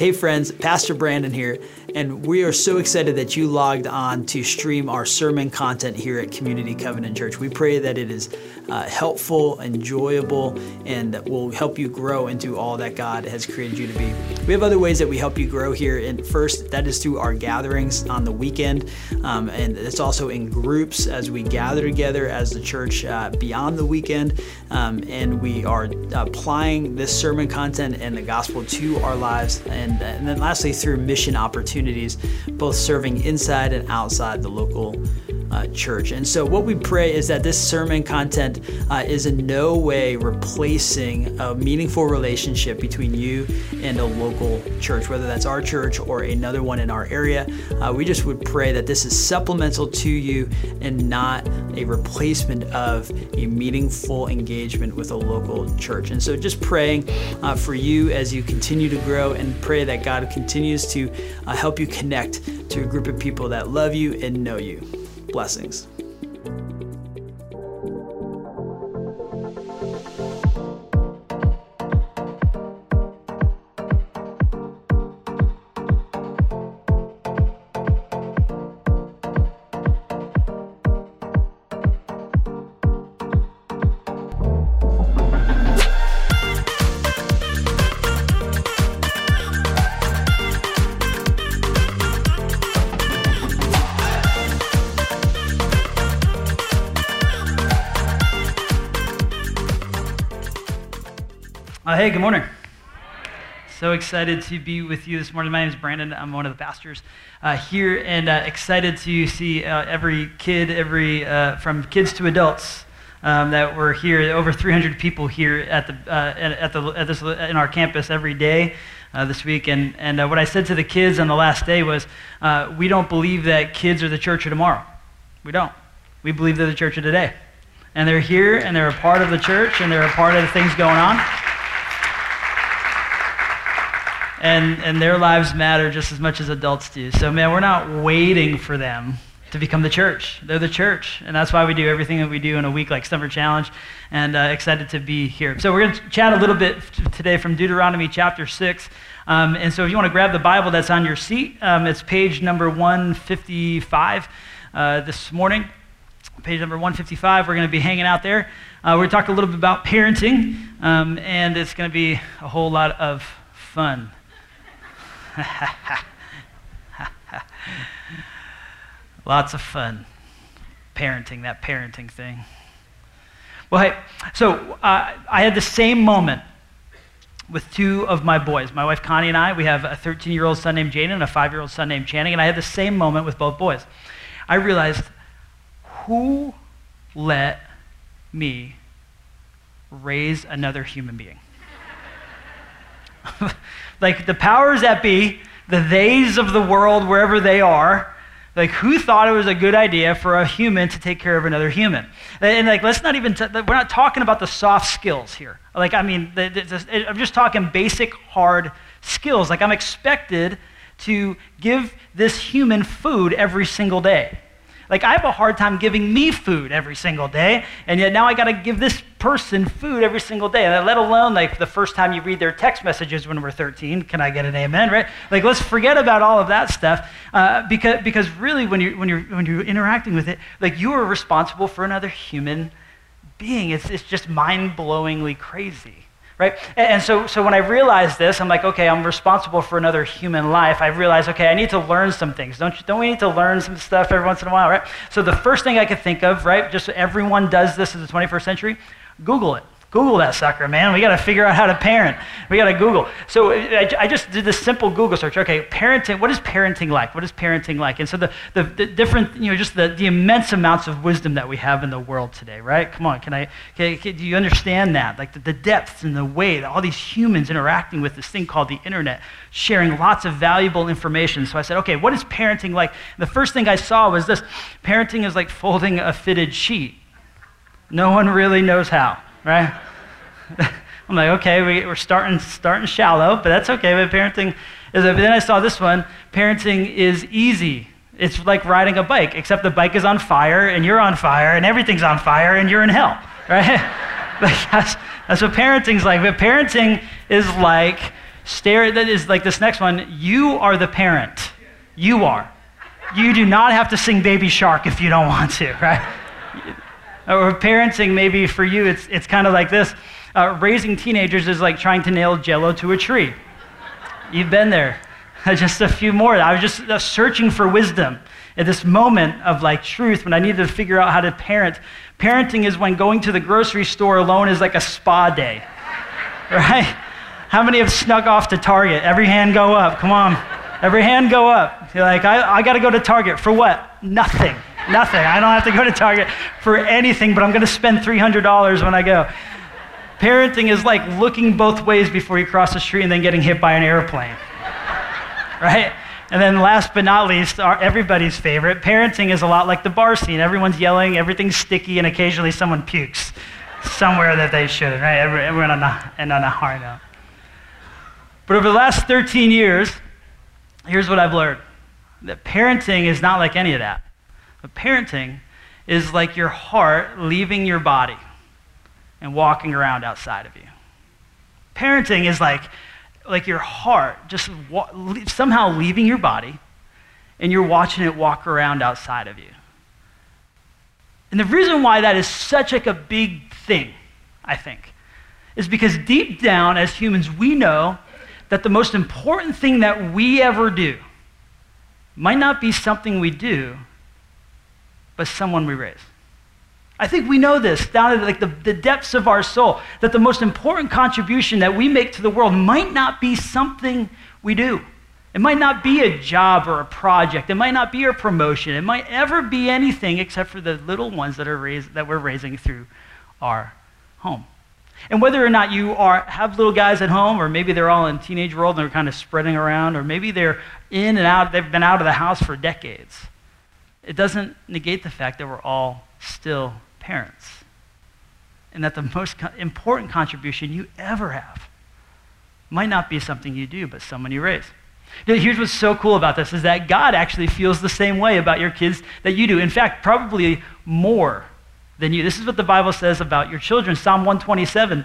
Hey, friends, Pastor Brandon here, and we are so excited that you logged on to stream our sermon content here at Community Covenant Church. We pray that it is uh, helpful, enjoyable, and will help you grow into all that God has created you to be. We have other ways that we help you grow here. And first, that is through our gatherings on the weekend, um, and it's also in groups as we gather together as the church uh, beyond the weekend. Um, and we are applying this sermon content and the gospel to our lives. And and, and then lastly, through mission opportunities, both serving inside and outside the local uh, church. And so, what we pray is that this sermon content uh, is in no way replacing a meaningful relationship between you and a local church, whether that's our church or another one in our area. Uh, we just would pray that this is supplemental to you and not a replacement of a meaningful engagement with a local church. And so, just praying uh, for you as you continue to grow and pray that God continues to uh, help you connect to a group of people that love you and know you. Blessings. Hey, good morning. So excited to be with you this morning. My name is Brandon. I'm one of the pastors uh, here, and uh, excited to see uh, every kid, every uh, from kids to adults, um, that we're here. Over 300 people here at the uh, at the at this in our campus every day. this week, and, and what I said to the kids on the last day was, we don't believe that kids are the church of tomorrow. We don't. We believe they're the church of today. And they're here, and they're a part of the church, and they're a part of the things going on and, and their lives matter just as much as adults do. So, man, we're not waiting for them to become the church. They're the church. And that's why we do everything that we do in a week like Summer Challenge. And uh, excited to be here. So, we're going to chat a little bit today from Deuteronomy chapter 6. Um, and so, if you want to grab the Bible that's on your seat, um, it's page number 155 uh, this morning. Page number 155. We're going to be hanging out there. Uh, we're going to talk a little bit about parenting, um, and it's going to be a whole lot of fun. Lots of fun parenting, that parenting thing. Well, hey, so uh, I had the same moment with two of my boys. My wife Connie and I, we have a 13 year old son named Jaden and a five year old son named Channing, and I had the same moment with both boys. I realized who let me raise another human being? like the powers that be, the theys of the world, wherever they are, like who thought it was a good idea for a human to take care of another human? And like let's not even t- we're not talking about the soft skills here. Like i mean the, the, the, i'm just talking basic hard skills. Like i'm expected to give this human food every single day like, I have a hard time giving me food every single day, and yet now I got to give this person food every single day. And let alone, like, the first time you read their text messages when we're 13. Can I get an amen, right? Like, let's forget about all of that stuff uh, because, because really, when you're, when, you're, when you're interacting with it, like, you are responsible for another human being. It's, it's just mind blowingly crazy right? And so, so when I realized this, I'm like, okay, I'm responsible for another human life. I realized, okay, I need to learn some things. Don't, you, don't we need to learn some stuff every once in a while, right? So the first thing I could think of, right, just everyone does this in the 21st century, Google it. Google that sucker, man. We got to figure out how to parent. We got to Google. So I, I, just did this simple Google search. Okay, parenting. What is parenting like? What is parenting like? And so the, the, the, different, you know, just the, the immense amounts of wisdom that we have in the world today, right? Come on, can I? Can, can, do you understand that? Like the, the depths and the way that all these humans interacting with this thing called the internet, sharing lots of valuable information. So I said, okay, what is parenting like? And the first thing I saw was this: parenting is like folding a fitted sheet. No one really knows how right? I'm like, okay, we, are starting, starting shallow, but that's okay. But parenting is, but then I saw this one parenting is easy. It's like riding a bike, except the bike is on fire and you're on fire and everything's on fire and you're in hell, right? like that's, that's what parenting's like. But parenting is like Stare, that is like this next one. You are the parent. You are. You do not have to sing Baby Shark if you don't want to, right? or parenting, maybe for you, it's, it's kind of like this. Uh, raising teenagers is like trying to nail jello to a tree. You've been there. just a few more. I was just uh, searching for wisdom at this moment of like truth when I needed to figure out how to parent. Parenting is when going to the grocery store alone is like a spa day, right? How many have snuck off to Target? Every hand go up. Come on. Every hand go up. You're like, I, I got to go to Target for what? Nothing. Nothing. I don't have to go to Target for anything, but I'm going to spend $300 when I go. Parenting is like looking both ways before you cross the street and then getting hit by an airplane. right? And then last but not least, our, everybody's favorite, parenting is a lot like the bar scene. Everyone's yelling, everything's sticky, and occasionally someone pukes somewhere that they shouldn't, right? Everyone on a, and on a hard note. But over the last 13 years, here's what I've learned that parenting is not like any of that. But parenting is like your heart leaving your body and walking around outside of you. Parenting is like like your heart just wa- somehow leaving your body and you're watching it walk around outside of you. And the reason why that is such like a big thing, I think, is because deep down as humans we know that the most important thing that we ever do might not be something we do, but someone we raise. I think we know this down at like the, the depths of our soul, that the most important contribution that we make to the world might not be something we do. It might not be a job or a project. It might not be a promotion. It might ever be anything except for the little ones that, are raised, that we're raising through our home. And whether or not you are, have little guys at home, or maybe they're all in teenage world and they're kind of spreading around, or maybe they're in and out, they've been out of the house for decades, it doesn't negate the fact that we're all still parents. And that the most important contribution you ever have might not be something you do, but someone you raise. Here's what's so cool about this is that God actually feels the same way about your kids that you do. In fact, probably more than you. This is what the Bible says about your children. Psalm 127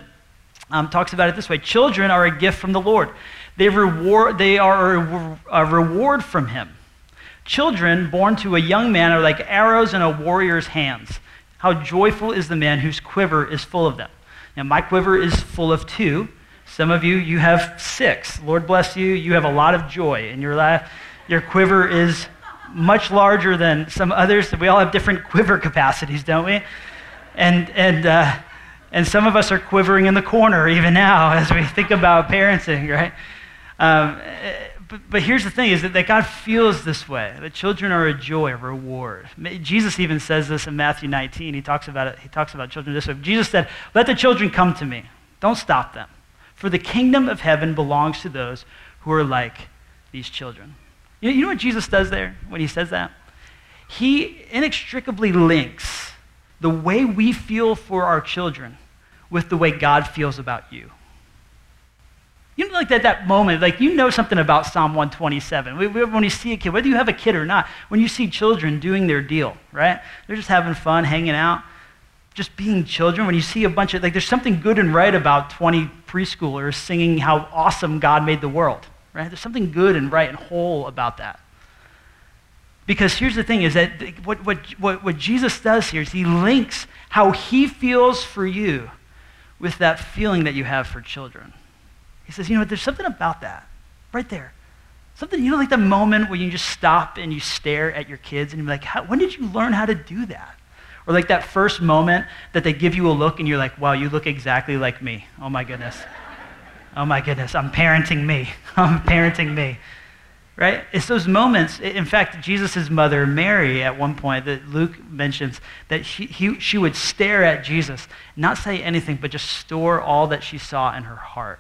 um, talks about it this way Children are a gift from the Lord, they, reward, they are a, a reward from Him. Children born to a young man are like arrows in a warrior's hands. How joyful is the man whose quiver is full of them. Now, my quiver is full of two. Some of you, you have six. Lord bless you. You have a lot of joy in your life. Your quiver is much larger than some others. We all have different quiver capacities, don't we? And, and, uh, and some of us are quivering in the corner even now as we think about parenting, right? Um, but, but here's the thing is that, that God feels this way. That children are a joy, a reward. Jesus even says this in Matthew 19. He talks about it. He talks about children this way. Jesus said, Let the children come to me. Don't stop them. For the kingdom of heaven belongs to those who are like these children. You know, you know what Jesus does there when he says that? He inextricably links the way we feel for our children with the way God feels about you. You know, like that, that moment, like you know something about Psalm 127. When you see a kid, whether you have a kid or not, when you see children doing their deal, right? They're just having fun, hanging out, just being children. When you see a bunch of, like, there's something good and right about 20 preschoolers singing how awesome God made the world, right? There's something good and right and whole about that. Because here's the thing is that what, what, what, what Jesus does here is he links how he feels for you with that feeling that you have for children. He says, you know there's something about that right there. Something, you know, like the moment where you just stop and you stare at your kids and you're like, when did you learn how to do that? Or like that first moment that they give you a look and you're like, wow, you look exactly like me. Oh my goodness. Oh my goodness, I'm parenting me. I'm parenting me. Right? It's those moments. In fact, Jesus' mother, Mary, at one point, that Luke mentions, that she, he, she would stare at Jesus, not say anything, but just store all that she saw in her heart.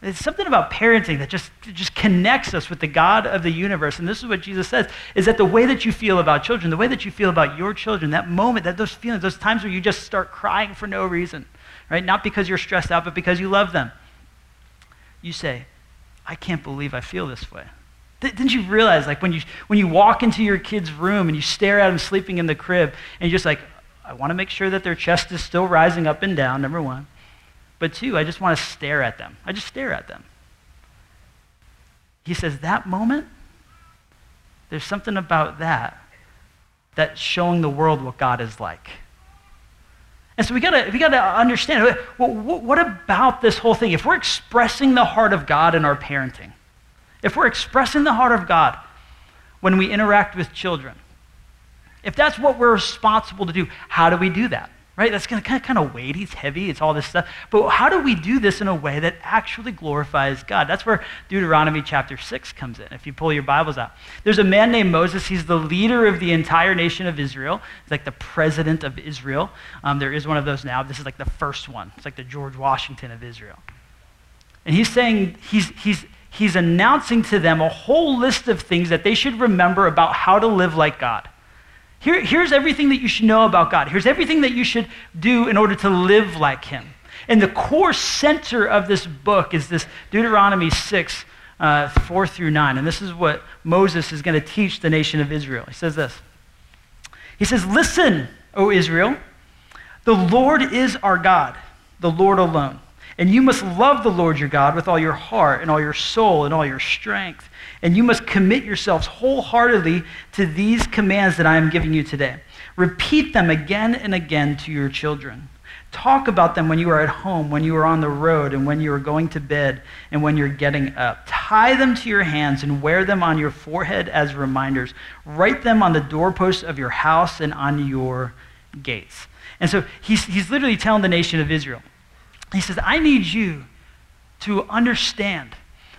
It's something about parenting that just, just connects us with the God of the universe. And this is what Jesus says, is that the way that you feel about children, the way that you feel about your children, that moment, that those feelings, those times where you just start crying for no reason, right? Not because you're stressed out, but because you love them. You say, I can't believe I feel this way. Didn't you realize, like, when you, when you walk into your kid's room and you stare at them sleeping in the crib, and you're just like, I want to make sure that their chest is still rising up and down, number one. But two, I just want to stare at them. I just stare at them. he says, that moment, there's something about that that's showing the world what God is like. And so we gotta, we gotta understand what about this whole thing? If we're expressing the heart of God in our parenting, if we're expressing the heart of God when we interact with children, if that's what we're responsible to do, how do we do that? Right? That's kind of, kind of weighty, it's heavy, it's all this stuff. But how do we do this in a way that actually glorifies God? That's where Deuteronomy chapter 6 comes in, if you pull your Bibles out. There's a man named Moses. He's the leader of the entire nation of Israel. He's like the president of Israel. Um, there is one of those now. This is like the first one. It's like the George Washington of Israel. And he's saying, he's, he's, he's announcing to them a whole list of things that they should remember about how to live like God. Here, here's everything that you should know about God. Here's everything that you should do in order to live like Him. And the core center of this book is this Deuteronomy 6, uh, 4 through 9. And this is what Moses is going to teach the nation of Israel. He says this He says, Listen, O Israel, the Lord is our God, the Lord alone. And you must love the Lord your God with all your heart and all your soul and all your strength. And you must commit yourselves wholeheartedly to these commands that I am giving you today. Repeat them again and again to your children. Talk about them when you are at home, when you are on the road, and when you are going to bed, and when you're getting up. Tie them to your hands and wear them on your forehead as reminders. Write them on the doorposts of your house and on your gates. And so he's, he's literally telling the nation of Israel, he says, I need you to understand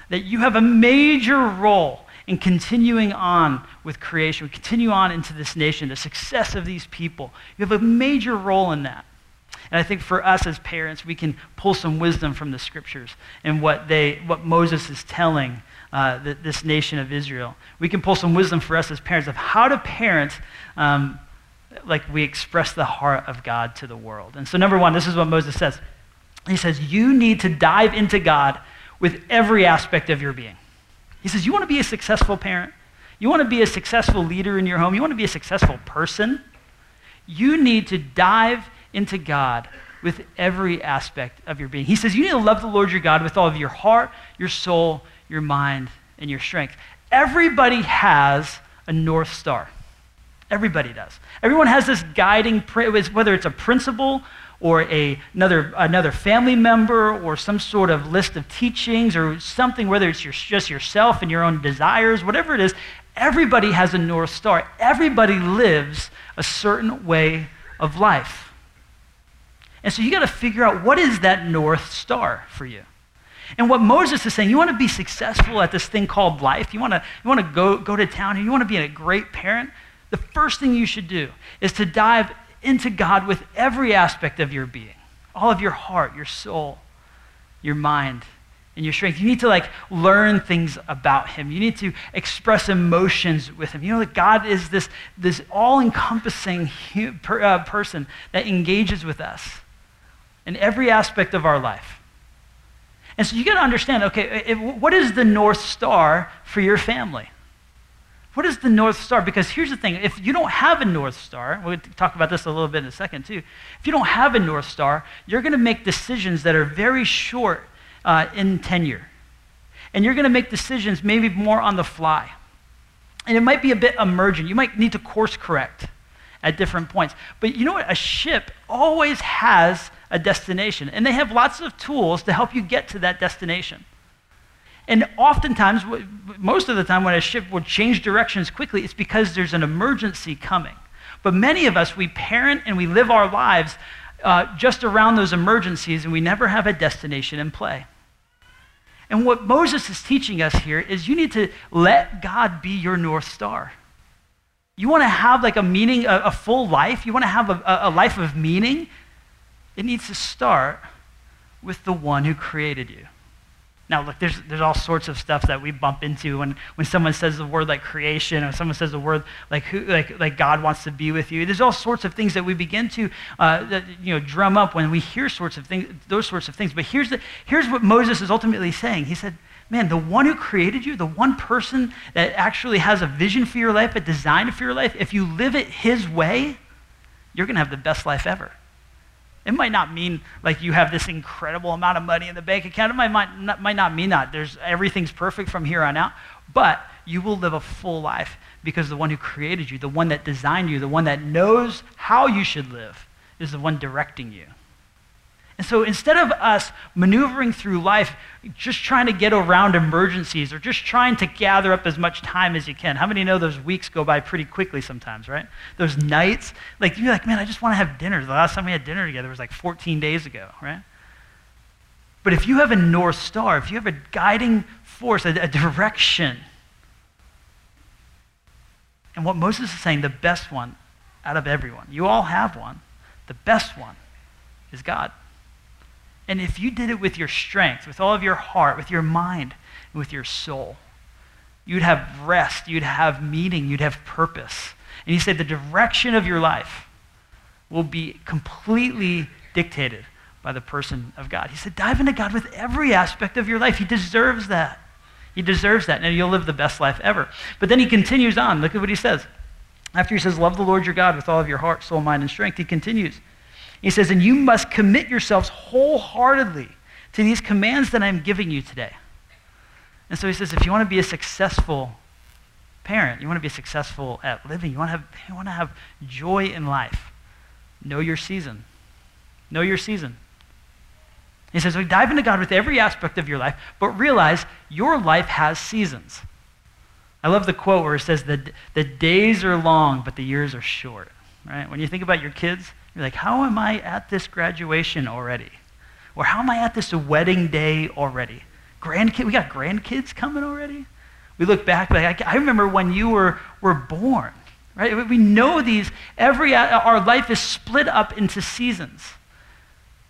that you have a major role in continuing on with creation. Continue on into this nation, the success of these people. You have a major role in that. And I think for us as parents, we can pull some wisdom from the scriptures and what, they, what Moses is telling uh, the, this nation of Israel. We can pull some wisdom for us as parents of how to parent um, like we express the heart of God to the world. And so, number one, this is what Moses says. He says, You need to dive into God with every aspect of your being. He says, You want to be a successful parent? You want to be a successful leader in your home? You want to be a successful person? You need to dive into God with every aspect of your being. He says, You need to love the Lord your God with all of your heart, your soul, your mind, and your strength. Everybody has a North Star. Everybody does. Everyone has this guiding, whether it's a principle or a, another, another family member or some sort of list of teachings or something, whether it's your, just yourself and your own desires, whatever it is, everybody has a North Star. Everybody lives a certain way of life. And so you got to figure out what is that North Star for you. And what Moses is saying, you want to be successful at this thing called life, you want to, you want to go, go to town, and you want to be a great parent, the first thing you should do is to dive into God with every aspect of your being all of your heart, your soul, your mind, and your strength. You need to like learn things about him. You need to express emotions with him. You know that God is this, this all-encompassing uh, person that engages with us in every aspect of our life. And so you got to understand, okay, if, what is the North Star for your family? What is the North Star? Because here's the thing if you don't have a North Star, we'll talk about this a little bit in a second too. If you don't have a North Star, you're going to make decisions that are very short uh, in tenure. And you're going to make decisions maybe more on the fly. And it might be a bit emergent. You might need to course correct at different points. But you know what? A ship always has a destination, and they have lots of tools to help you get to that destination. And oftentimes, most of the time, when a ship will change directions quickly, it's because there's an emergency coming. But many of us, we parent and we live our lives uh, just around those emergencies, and we never have a destination in play. And what Moses is teaching us here is you need to let God be your North Star. You want to have like a meaning, a, a full life? You want to have a, a life of meaning? It needs to start with the one who created you. Now, look, there's, there's all sorts of stuff that we bump into when, when someone says the word like creation or someone says the word like, who, like, like God wants to be with you. There's all sorts of things that we begin to uh, that, you know, drum up when we hear sorts of things, those sorts of things. But here's, the, here's what Moses is ultimately saying. He said, man, the one who created you, the one person that actually has a vision for your life, a design for your life, if you live it his way, you're going to have the best life ever. It might not mean like you have this incredible amount of money in the bank account. It might, might, not, might not mean that. There's, everything's perfect from here on out. But you will live a full life because the one who created you, the one that designed you, the one that knows how you should live, is the one directing you. And so instead of us maneuvering through life just trying to get around emergencies or just trying to gather up as much time as you can, how many know those weeks go by pretty quickly sometimes, right? Those nights, like you're like, man, I just want to have dinner. The last time we had dinner together was like 14 days ago, right? But if you have a North Star, if you have a guiding force, a, a direction, and what Moses is saying, the best one out of everyone, you all have one, the best one is God. And if you did it with your strength, with all of your heart, with your mind, with your soul, you'd have rest, you'd have meaning, you'd have purpose. And he said the direction of your life will be completely dictated by the person of God. He said, dive into God with every aspect of your life. He deserves that. He deserves that, and you'll live the best life ever. But then he continues on. Look at what he says. After he says, Love the Lord your God with all of your heart, soul, mind, and strength, he continues. He says, And you must commit yourselves wholeheartedly to these commands that I'm giving you today. And so he says, if you want to be a successful parent, you want to be successful at living, you want to have, you want to have joy in life, know your season. Know your season. He says, we dive into God with every aspect of your life, but realize your life has seasons. I love the quote where it says, the, the days are long, but the years are short. Right? When you think about your kids, you're like, how am I at this graduation already? Or how am I at this wedding day already? Grandkid, we got grandkids coming already? We look back, like, I remember when you were, were born, right? We know these, every, our life is split up into seasons.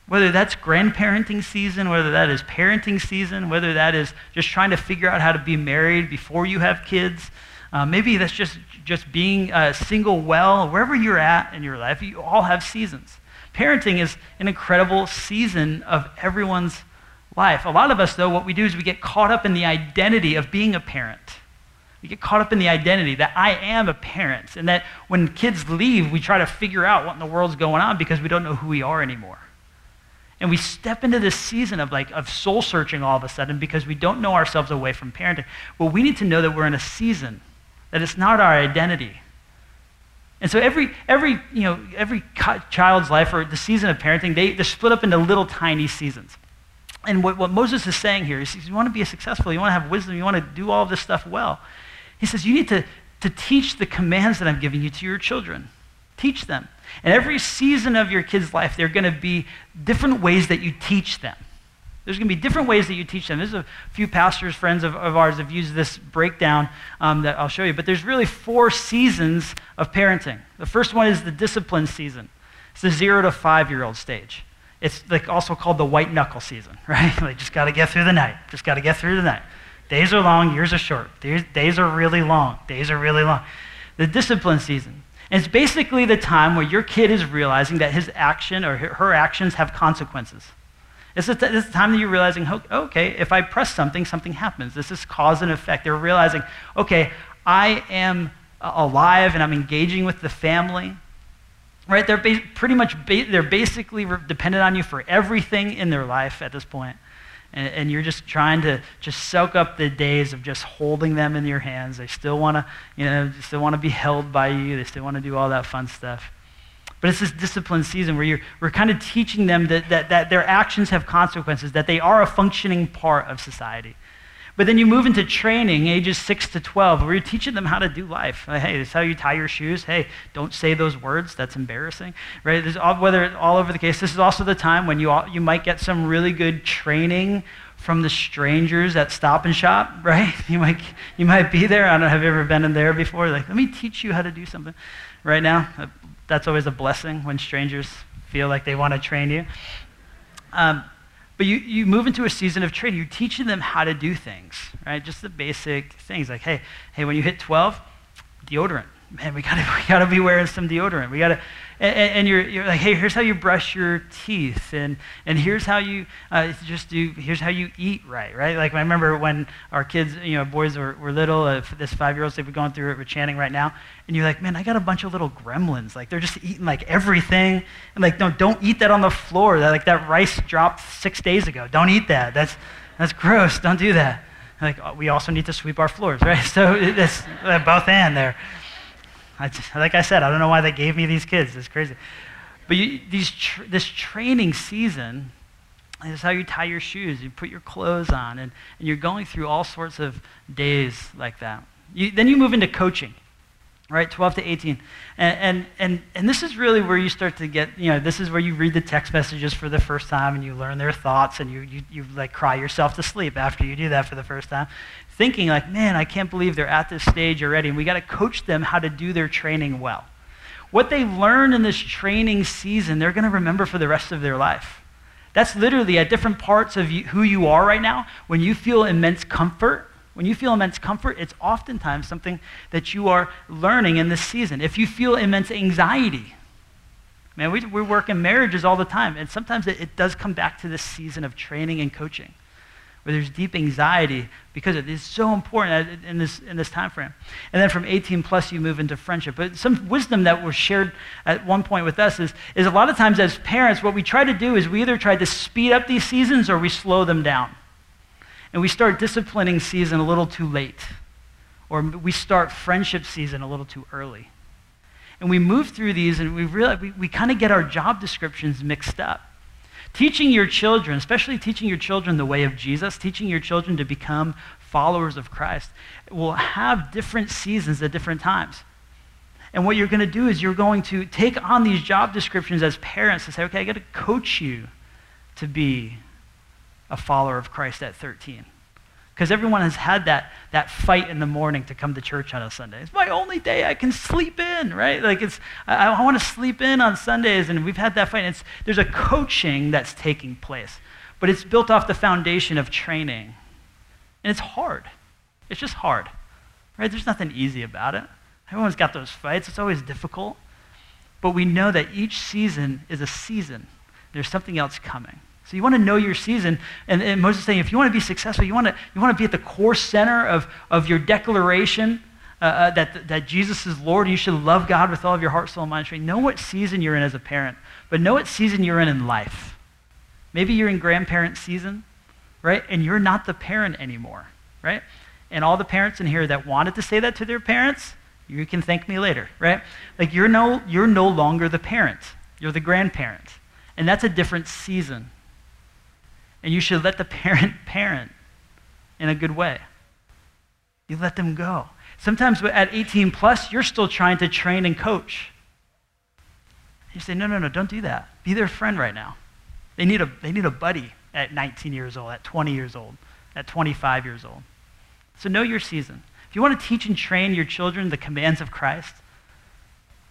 Whether that's grandparenting season, whether that is parenting season, whether that is just trying to figure out how to be married before you have kids, uh, maybe that's just, just being uh, single well, wherever you're at in your life, you all have seasons. Parenting is an incredible season of everyone's life. A lot of us, though, what we do is we get caught up in the identity of being a parent. We get caught up in the identity that I am a parent, and that when kids leave, we try to figure out what in the world's going on because we don't know who we are anymore. And we step into this season of like of soul searching all of a sudden because we don't know ourselves away from parenting. Well, we need to know that we're in a season that it's not our identity. And so every, every, you know, every child's life or the season of parenting, they, they're split up into little tiny seasons. And what, what Moses is saying here is you want to be successful, you want to have wisdom, you want to do all this stuff well. He says you need to, to teach the commands that I'm giving you to your children. Teach them. And every season of your kid's life, there are going to be different ways that you teach them. There's going to be different ways that you teach them. There's a few pastors, friends of, of ours, have used this breakdown um, that I'll show you. But there's really four seasons of parenting. The first one is the discipline season. It's the zero to five year old stage. It's like also called the white knuckle season, right? like just got to get through the night. Just got to get through the night. Days are long, years are short. Days, are really long. Days are really long. The discipline season. It's basically the time where your kid is realizing that his action or her actions have consequences. It's the, it's the time that you're realizing, oh, okay, if I press something, something happens. This is cause and effect. They're realizing, okay, I am uh, alive and I'm engaging with the family. Right? They're ba- pretty much, ba- they're basically re- dependent on you for everything in their life at this point. And, and, you're just trying to just soak up the days of just holding them in your hands. They still want to, you know, still want to be held by you. They still want to do all that fun stuff. But it's this discipline season where you're, we're kind of teaching them that, that, that their actions have consequences, that they are a functioning part of society. But then you move into training, ages 6 to 12, where you're teaching them how to do life. Like, hey, this is how you tie your shoes. Hey, don't say those words. That's embarrassing. Right? There's all, whether all over the case, this is also the time when you, all, you might get some really good training from the strangers at Stop and Shop, right? You might, you might be there. I don't know, have you ever been in there before? Like, let me teach you how to do something right now that's always a blessing when strangers feel like they want to train you. Um, but you, you move into a season of training. You're teaching them how to do things, right? Just the basic things like, hey, hey, when you hit 12, deodorant. Man, we gotta, we gotta be wearing some deodorant. We gotta, and, and you're, you're like, hey, here's how you brush your teeth, and, and here's how you uh, just do, here's how you eat right, right? Like I remember when our kids, you know, boys were, were little, uh, this five year old, they've been going through it with Channing right now, and you're like, man, I got a bunch of little gremlins. Like they're just eating like everything, and like, no, don't eat that on the floor. That, like that rice dropped six days ago. Don't eat that. That's, that's gross. Don't do that. Like, we also need to sweep our floors, right? So it's both and there. I just, like I said, I don't know why they gave me these kids. It's crazy. But you, these tr- this training season is how you tie your shoes. You put your clothes on, and, and you're going through all sorts of days like that. You, then you move into coaching right? 12 to 18 and, and, and, and this is really where you start to get you know this is where you read the text messages for the first time and you learn their thoughts and you, you, you like cry yourself to sleep after you do that for the first time. Thinking like man i can't believe they're at this stage already and we got to coach them how to do their training well. What they learn in this training season they're going to remember for the rest of their life. That's literally at different parts of you, who you are right now. When you feel immense comfort when you feel immense comfort, it's oftentimes something that you are learning in this season. If you feel immense anxiety, man, we, we work in marriages all the time, and sometimes it, it does come back to this season of training and coaching where there's deep anxiety because it is so important in this, in this time frame. And then from 18 plus, you move into friendship. But some wisdom that was shared at one point with us is, is a lot of times as parents, what we try to do is we either try to speed up these seasons or we slow them down and we start disciplining season a little too late, or we start friendship season a little too early. And we move through these and we realize we, we kind of get our job descriptions mixed up. Teaching your children, especially teaching your children the way of Jesus, teaching your children to become followers of Christ, will have different seasons at different times. And what you're going to do is you're going to take on these job descriptions as parents and say, okay, I got to coach you to be a follower of Christ at 13. Because everyone has had that, that fight in the morning to come to church on a Sunday. It's my only day I can sleep in, right? Like it's, I, I want to sleep in on Sundays, and we've had that fight. It's, there's a coaching that's taking place, but it's built off the foundation of training. And it's hard. It's just hard, right? There's nothing easy about it. Everyone's got those fights. It's always difficult. But we know that each season is a season. There's something else coming. So you want to know your season. And, and Moses is saying, if you want to be successful, you want to, you want to be at the core center of, of your declaration uh, uh, that, that Jesus is Lord. You should love God with all of your heart, soul, and mind. Know what season you're in as a parent, but know what season you're in in life. Maybe you're in grandparent season, right? And you're not the parent anymore, right? And all the parents in here that wanted to say that to their parents, you can thank me later, right? Like you're no, you're no longer the parent. You're the grandparent. And that's a different season. And you should let the parent parent in a good way. You let them go. Sometimes at 18 plus, you're still trying to train and coach. You say, no, no, no, don't do that. Be their friend right now. They need a, they need a buddy at 19 years old, at 20 years old, at 25 years old. So know your season. If you want to teach and train your children the commands of Christ,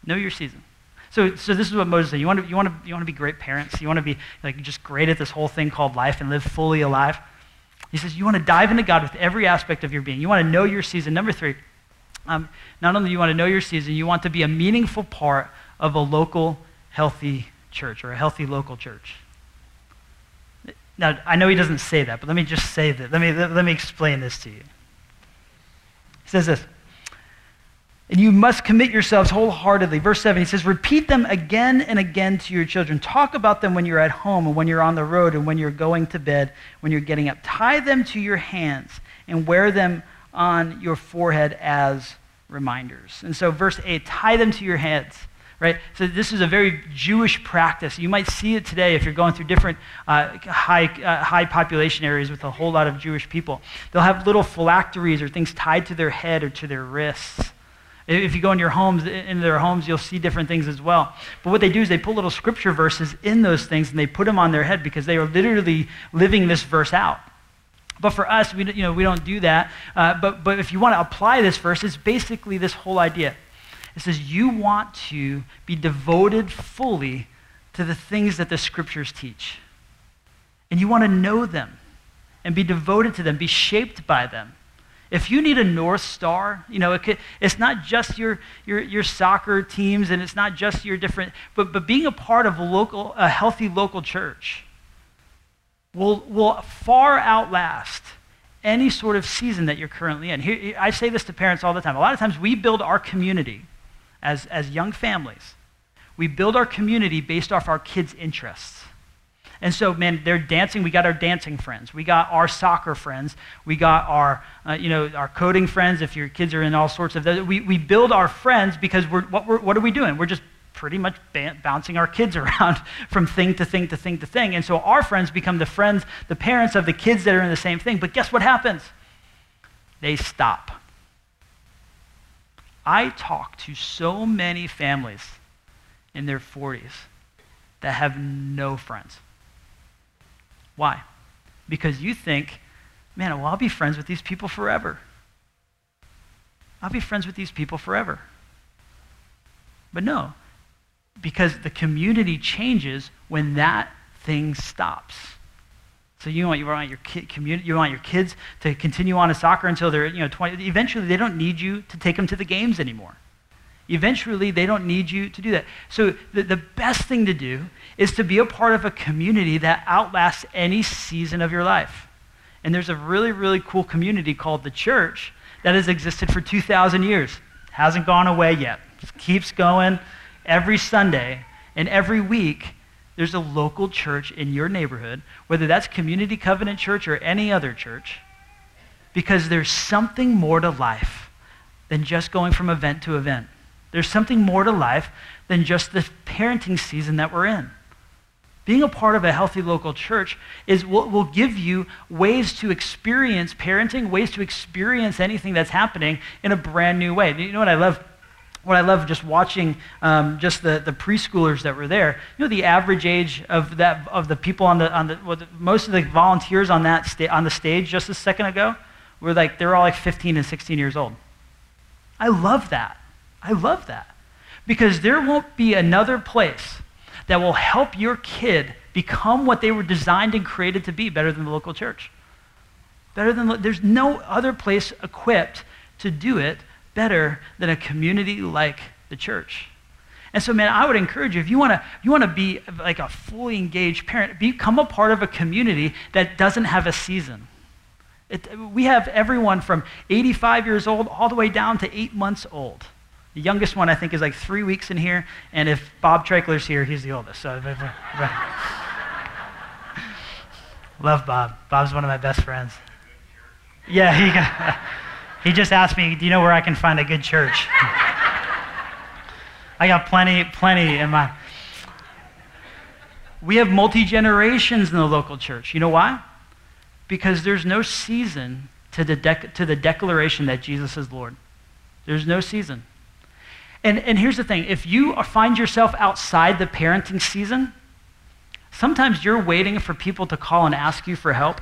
know your season. So, so this is what Moses said. You want, to, you, want to, you want to be great parents? You want to be like just great at this whole thing called life and live fully alive? He says you want to dive into God with every aspect of your being. You want to know your season. Number three, um, not only do you want to know your season, you want to be a meaningful part of a local, healthy church or a healthy local church. Now, I know he doesn't say that, but let me just say that. Let me, let, let me explain this to you. He says this and you must commit yourselves wholeheartedly. Verse 7, he says, Repeat them again and again to your children. Talk about them when you're at home and when you're on the road and when you're going to bed, when you're getting up. Tie them to your hands and wear them on your forehead as reminders. And so, verse 8, tie them to your heads. Right? So, this is a very Jewish practice. You might see it today if you're going through different uh, high, uh, high population areas with a whole lot of Jewish people. They'll have little phylacteries or things tied to their head or to their wrists. If you go in your homes, in their homes, you'll see different things as well. But what they do is they put little scripture verses in those things and they put them on their head because they are literally living this verse out. But for us, we, you know, we don't do that. Uh, but, but if you want to apply this verse, it's basically this whole idea. It says you want to be devoted fully to the things that the scriptures teach. And you want to know them and be devoted to them, be shaped by them If you need a North Star, you know, it could, it's not just your, your, your soccer teams and it's not just your different, but, but being a part of a, local, a healthy local church will, will far outlast any sort of season that you're currently in. Here, I say this to parents all the time. A lot of times we build our community as, as young families. We build our community based off our kids' interests. And so, man, they're dancing. We got our dancing friends. We got our soccer friends. We got our, uh, you know, our coding friends. If your kids are in all sorts of those, we, we build our friends because we're what, we're what are we doing? We're just pretty much bouncing our kids around from thing to thing to thing to thing. And so our friends become the friends, the parents of the kids that are in the same thing. But guess what happens? They stop. I talk to so many families in their 40s that have no friends. Why? Because you think, man, well, I'll be friends with these people forever. I'll be friends with these people forever. But no, because the community changes when that thing stops. So you want, you want your community, you want your kids to continue on to soccer until they're you know 20. Eventually, they don't need you to take them to the games anymore. Eventually, they don't need you to do that. So the, the best thing to do is to be a part of a community that outlasts any season of your life. And there's a really, really cool community called the church that has existed for 2,000 years. Hasn't gone away yet. Just keeps going every Sunday and every week. There's a local church in your neighborhood, whether that's Community Covenant Church or any other church, because there's something more to life than just going from event to event. There's something more to life than just the parenting season that we're in. Being a part of a healthy local church is will, will give you ways to experience parenting, ways to experience anything that's happening in a brand new way. You know what I love? What I love just watching um, just the, the preschoolers that were there. You know the average age of that of the people on the on the, well, the most of the volunteers on that sta- on the stage just a second ago were like they're all like 15 and 16 years old. I love that. I love that because there won't be another place that will help your kid become what they were designed and created to be better than the local church. Better than there's no other place equipped to do it better than a community like the church. And so, man, I would encourage you if you want to you want to be like a fully engaged parent, become a part of a community that doesn't have a season. It, we have everyone from 85 years old all the way down to eight months old. The youngest one, I think, is like three weeks in here. And if Bob Treichler's here, he's the oldest. So, love Bob. Bob's one of my best friends. Yeah, he, got, he just asked me, Do you know where I can find a good church? I got plenty, plenty in my. We have multi generations in the local church. You know why? Because there's no season to the, dec- to the declaration that Jesus is Lord. There's no season. And, and here's the thing if you find yourself outside the parenting season, sometimes you're waiting for people to call and ask you for help,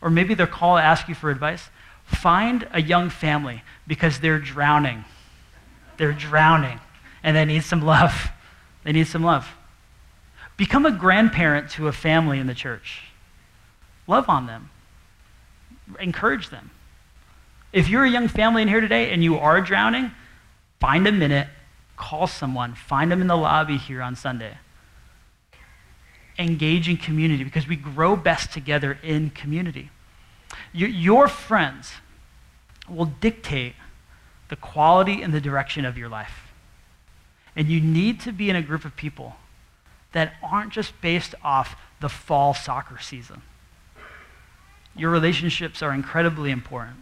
or maybe they'll call and ask you for advice. Find a young family because they're drowning. They're drowning, and they need some love. They need some love. Become a grandparent to a family in the church. Love on them, encourage them. If you're a young family in here today and you are drowning, Find a minute, call someone, find them in the lobby here on Sunday. Engage in community because we grow best together in community. Your, your friends will dictate the quality and the direction of your life. And you need to be in a group of people that aren't just based off the fall soccer season. Your relationships are incredibly important.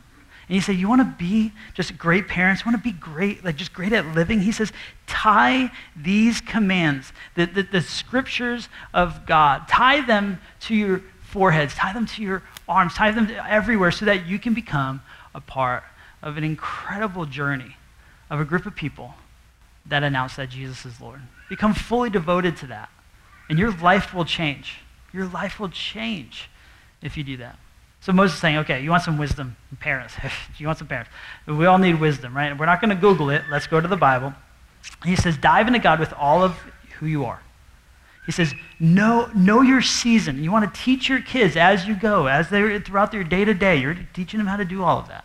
And he said, You want to be just great parents? You want to be great, like just great at living? He says, Tie these commands, the, the, the scriptures of God, tie them to your foreheads, tie them to your arms, tie them everywhere so that you can become a part of an incredible journey of a group of people that announce that Jesus is Lord. Become fully devoted to that. And your life will change. Your life will change if you do that. So Moses is saying, okay, you want some wisdom, parents. you want some parents. We all need wisdom, right? We're not going to Google it. Let's go to the Bible. He says, dive into God with all of who you are. He says, know, know your season. You want to teach your kids as you go, as they're throughout their day to day. You're teaching them how to do all of that.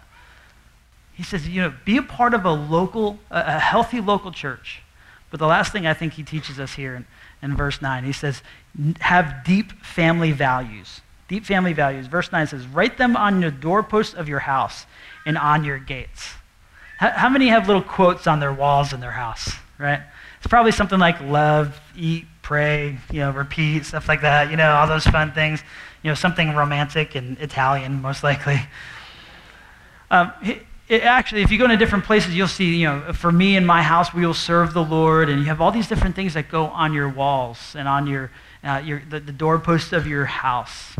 He says, you know, be a part of a local, a healthy local church. But the last thing I think he teaches us here in, in verse 9, he says, have deep family values. Deep family values. Verse 9 says, write them on the doorposts of your house and on your gates. How, many have little quotes on their walls in their house, right? It's probably something like love, eat, pray, you know, repeat, stuff like that, you know, all those fun things. You know, something romantic and Italian, most likely. Um, it, it actually, if you go into different places, you'll see, you know, for me in my house, we will serve the Lord, and you have all these different things that go on your walls and on your, uh, your the, the doorposts of your house.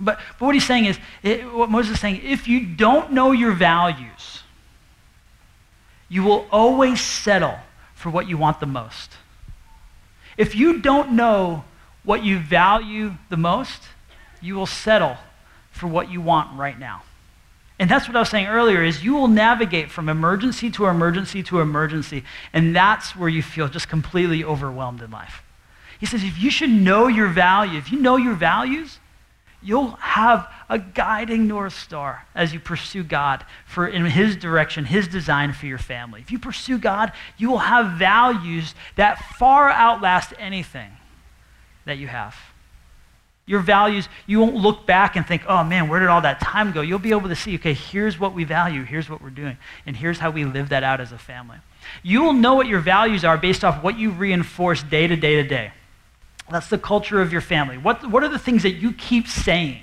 But, but what he's saying is, it, what Moses is saying, if you don't know your values, you will always settle for what you want the most. If you don't know what you value the most, you will settle for what you want right now. And that's what I was saying earlier is you will navigate from emergency to emergency to emergency, and that's where you feel just completely overwhelmed in life. He says if you should know your value, if you know your values, you'll have a guiding north star as you pursue God for in his direction, his design for your family. If you pursue God, you will have values that far outlast anything that you have. Your values, you won't look back and think, oh man, where did all that time go? You'll be able to see, okay, here's what we value, here's what we're doing, and here's how we live that out as a family. You will know what your values are based off what you reinforce day to day to day. That's the culture of your family. What, what are the things that you keep saying?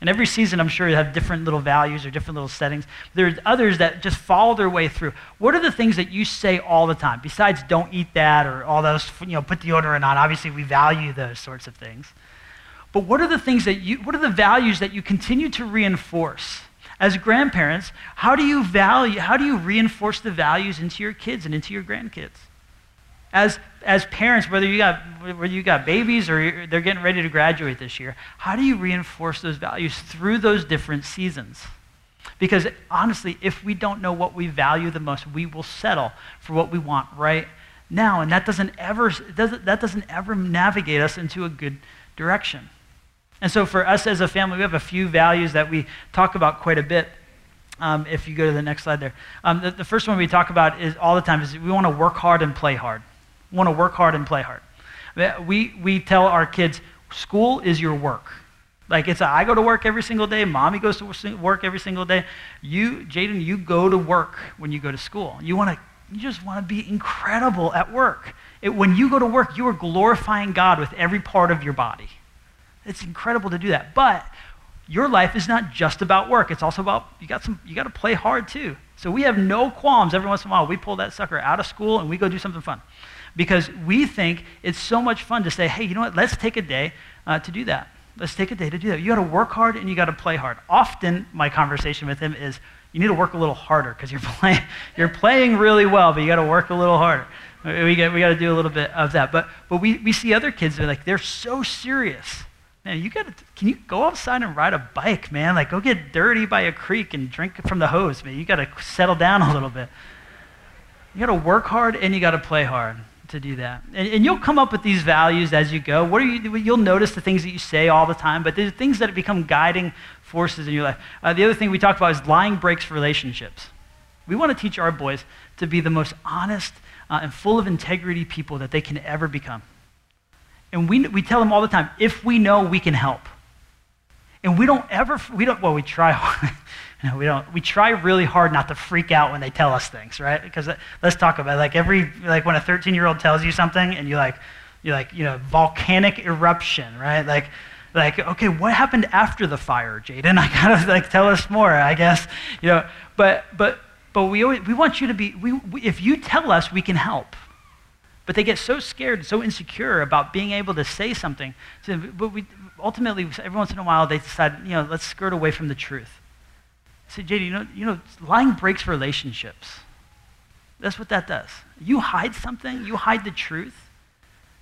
And every season, I'm sure you have different little values or different little settings. There's others that just follow their way through. What are the things that you say all the time? Besides, don't eat that or all those, you know, put the deodorant on. Obviously, we value those sorts of things. But what are the things that you, what are the values that you continue to reinforce? As grandparents, how do you value, how do you reinforce the values into your kids and into your grandkids? as, as parents, whether you, got, whether you got babies or they're getting ready to graduate this year, how do you reinforce those values through those different seasons? Because honestly, if we don't know what we value the most, we will settle for what we want right now. And that doesn't ever, doesn't, that doesn't ever navigate us into a good direction. And so for us as a family, we have a few values that we talk about quite a bit. Um, if you go to the next slide there. Um, the, the first one we talk about is all the time is we want to work hard and play hard want to work hard and play hard. We, we tell our kids, school is your work. Like it's a, I go to work every single day. Mommy goes to work every single day. You, Jaden, you go to work when you go to school. You want to, you just want to be incredible at work. It, when you go to work, you are glorifying God with every part of your body. It's incredible to do that. But your life is not just about work. It's also about you got some you got to play hard too. So we have no qualms every once in a while. We pull that sucker out of school and we go do something fun because we think it's so much fun to say, hey, you know what, let's take a day uh, to do that. Let's take a day to do that. You got to work hard and you got to play hard. Often, my conversation with him is, you need to work a little harder because you're playing, you're playing really well, but you got to work a little harder. We got, we got to do a little bit of that. But, but we, we see other kids, they're like, they're so serious. Man, you got to, can you go outside and ride a bike, man? Like, go get dirty by a creek and drink from the hose, man. You got to settle down a little bit. You got to work hard and you got to play hard to do that. And, and, you'll come up with these values as you go. What are you, you'll notice the things that you say all the time, but there's things that become guiding forces in your life. Uh, the other thing we talk about is lying breaks relationships. We want to teach our boys to be the most honest uh, and full of integrity people that they can ever become. And we, we tell them all the time, if we know, we can help. And we don't ever, we don't, well, we try You know, we don't. We try really hard not to freak out when they tell us things, right? Because uh, let's talk about it. like every like when a 13 year old tells you something and you like you like you know volcanic eruption, right? Like like okay, what happened after the fire, Jaden? I gotta like tell us more, I guess. You know, but but but we always, we want you to be. We, we if you tell us, we can help. But they get so scared, so insecure about being able to say something. So, but we ultimately, every once in a while, they decide, you know, let's skirt away from the truth. I said, JD, you know, you know, lying breaks relationships. That's what that does. You hide something, you hide the truth.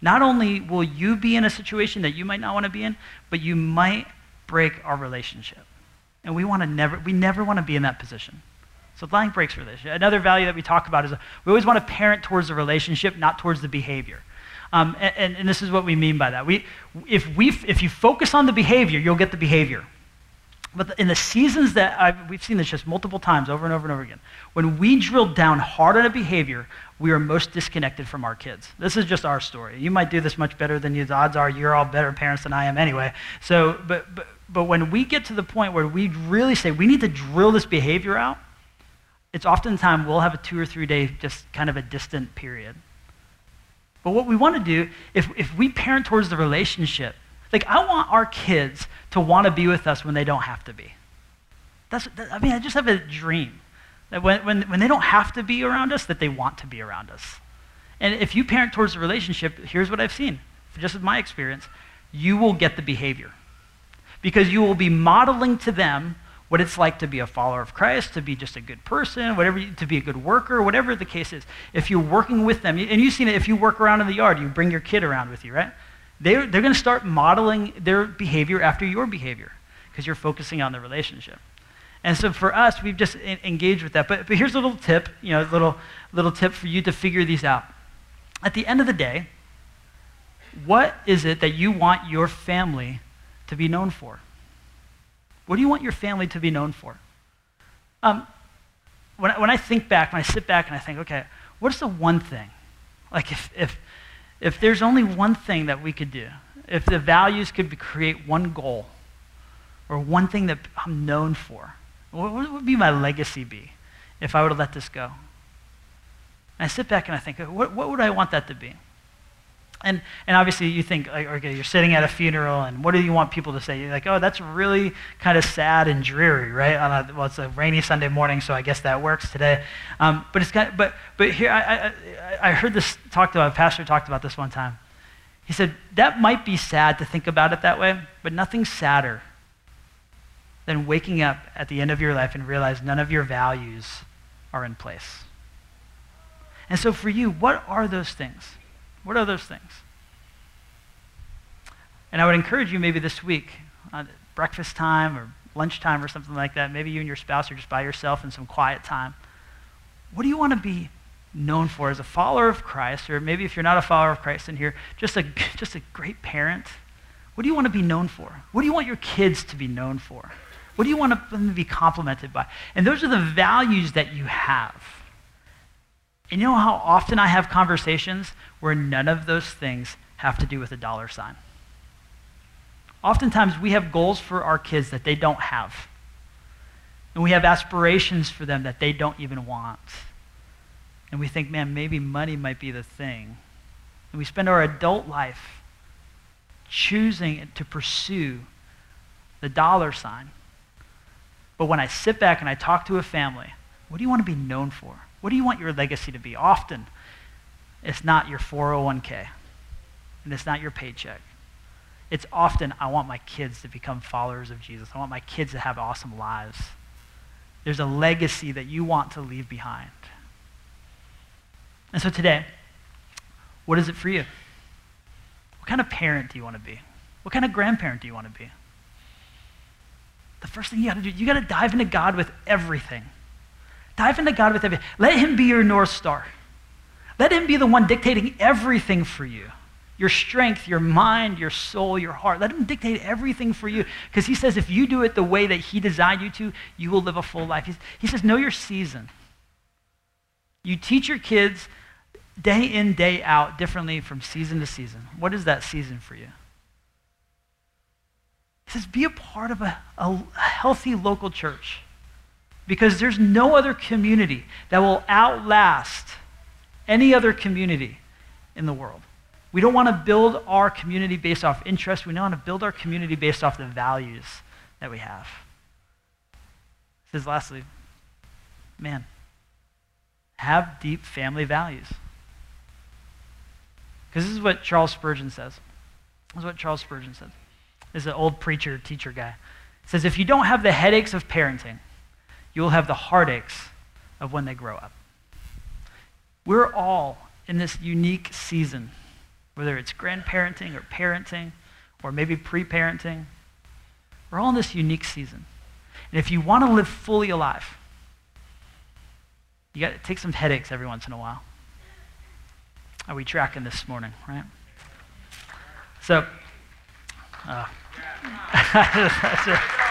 Not only will you be in a situation that you might not want to be in, but you might break our relationship. And we want to never, we never want to be in that position. So lying breaks relationship. Another value that we talk about is we always want to parent towards the relationship, not towards the behavior. Um, and, and, this is what we mean by that. We, if, we, if you focus on the behavior, you'll get the behavior. But in the seasons that I've, we've seen this just multiple times over and over and over again, when we drill down hard on a behavior, we are most disconnected from our kids. This is just our story. You might do this much better than you. The odds are you're all better parents than I am anyway. So, but, but, but when we get to the point where we really say we need to drill this behavior out, it's oftentimes we'll have a two or three day, just kind of a distant period. But what we want to do, if, if we parent towards the relationship, like I want our kids to want to be with us when they don't have to be. That's, that, I mean, I just have a dream that when, when, when they don't have to be around us, that they want to be around us. And if you parent towards a relationship, here's what I've seen, just with my experience, you will get the behavior. Because you will be modeling to them what it's like to be a follower of Christ, to be just a good person, whatever, to be a good worker, whatever the case is. If you're working with them, and you've seen it if you work around in the yard, you bring your kid around with you, right? They're, they're going to start modeling their behavior after your behavior because you're focusing on the relationship. And so for us, we've just engaged with that. But, but here's a little tip, you know, a little, little tip for you to figure these out. At the end of the day, what is it that you want your family to be known for? What do you want your family to be known for? Um, when, I, when I think back, when I sit back and I think, okay, what's the one thing? Like if, if, if there's only one thing that we could do, if the values could create one goal or one thing that I'm known for, what, what would be my legacy be if I were to let this go? And I sit back and I think, what, what would I want that to be? And, and obviously, you think, like, okay, you're sitting at a funeral, and what do you want people to say? You're like, oh, that's really kind of sad and dreary, right? A, well, it's a rainy Sunday morning, so I guess that works today. Um, but it's got, but, but here, I, I, I heard this talked about, a pastor talked about this one time. He said, that might be sad to think about it that way, but nothing sadder than waking up at the end of your life and realize none of your values are in place. And so for you, what are those things? What are those things? And I would encourage you maybe this week, uh, breakfast time or lunchtime or something like that, maybe you and your spouse are just by yourself in some quiet time. What do you want to be known for as a follower of Christ, or maybe if you're not a follower of Christ in here, just a, just a great parent? What do you want to be known for? What do you want your kids to be known for? What do you want them to be complimented by? And those are the values that you have. And you know how often I have conversations where none of those things have to do with a dollar sign? Oftentimes we have goals for our kids that they don't have. And we have aspirations for them that they don't even want. And we think, man, maybe money might be the thing. And we spend our adult life choosing to pursue the dollar sign. But when I sit back and I talk to a family, what do you want to be known for? What do you want your legacy to be? Often, it's not your 401k, and it's not your paycheck. It's often, I want my kids to become followers of Jesus. I want my kids to have awesome lives. There's a legacy that you want to leave behind. And so today, what is it for you? What kind of parent do you want to be? What kind of grandparent do you want to be? The first thing you got to do, you got to dive into God with everything. Dive into God with everything. Let Him be your North Star. Let Him be the one dictating everything for you your strength, your mind, your soul, your heart. Let Him dictate everything for you. Because He says if you do it the way that He designed you to, you will live a full life. He's, he says, know your season. You teach your kids day in, day out differently from season to season. What is that season for you? He says, be a part of a, a healthy local church because there's no other community that will outlast any other community in the world. We don't want to build our community based off interest. We want to build our community based off the values that we have. He says, lastly, man, have deep family values. Because this is what Charles Spurgeon says. This is what Charles Spurgeon says. This is an old preacher, teacher guy. Says, if you don't have the headaches of parenting, you will have the heartaches of when they grow up. We're all in this unique season, whether it's grandparenting or parenting or maybe pre parenting. We're all in this unique season. And if you want to live fully alive, you got to take some headaches every once in a while. Are we tracking this morning, right? So, uh,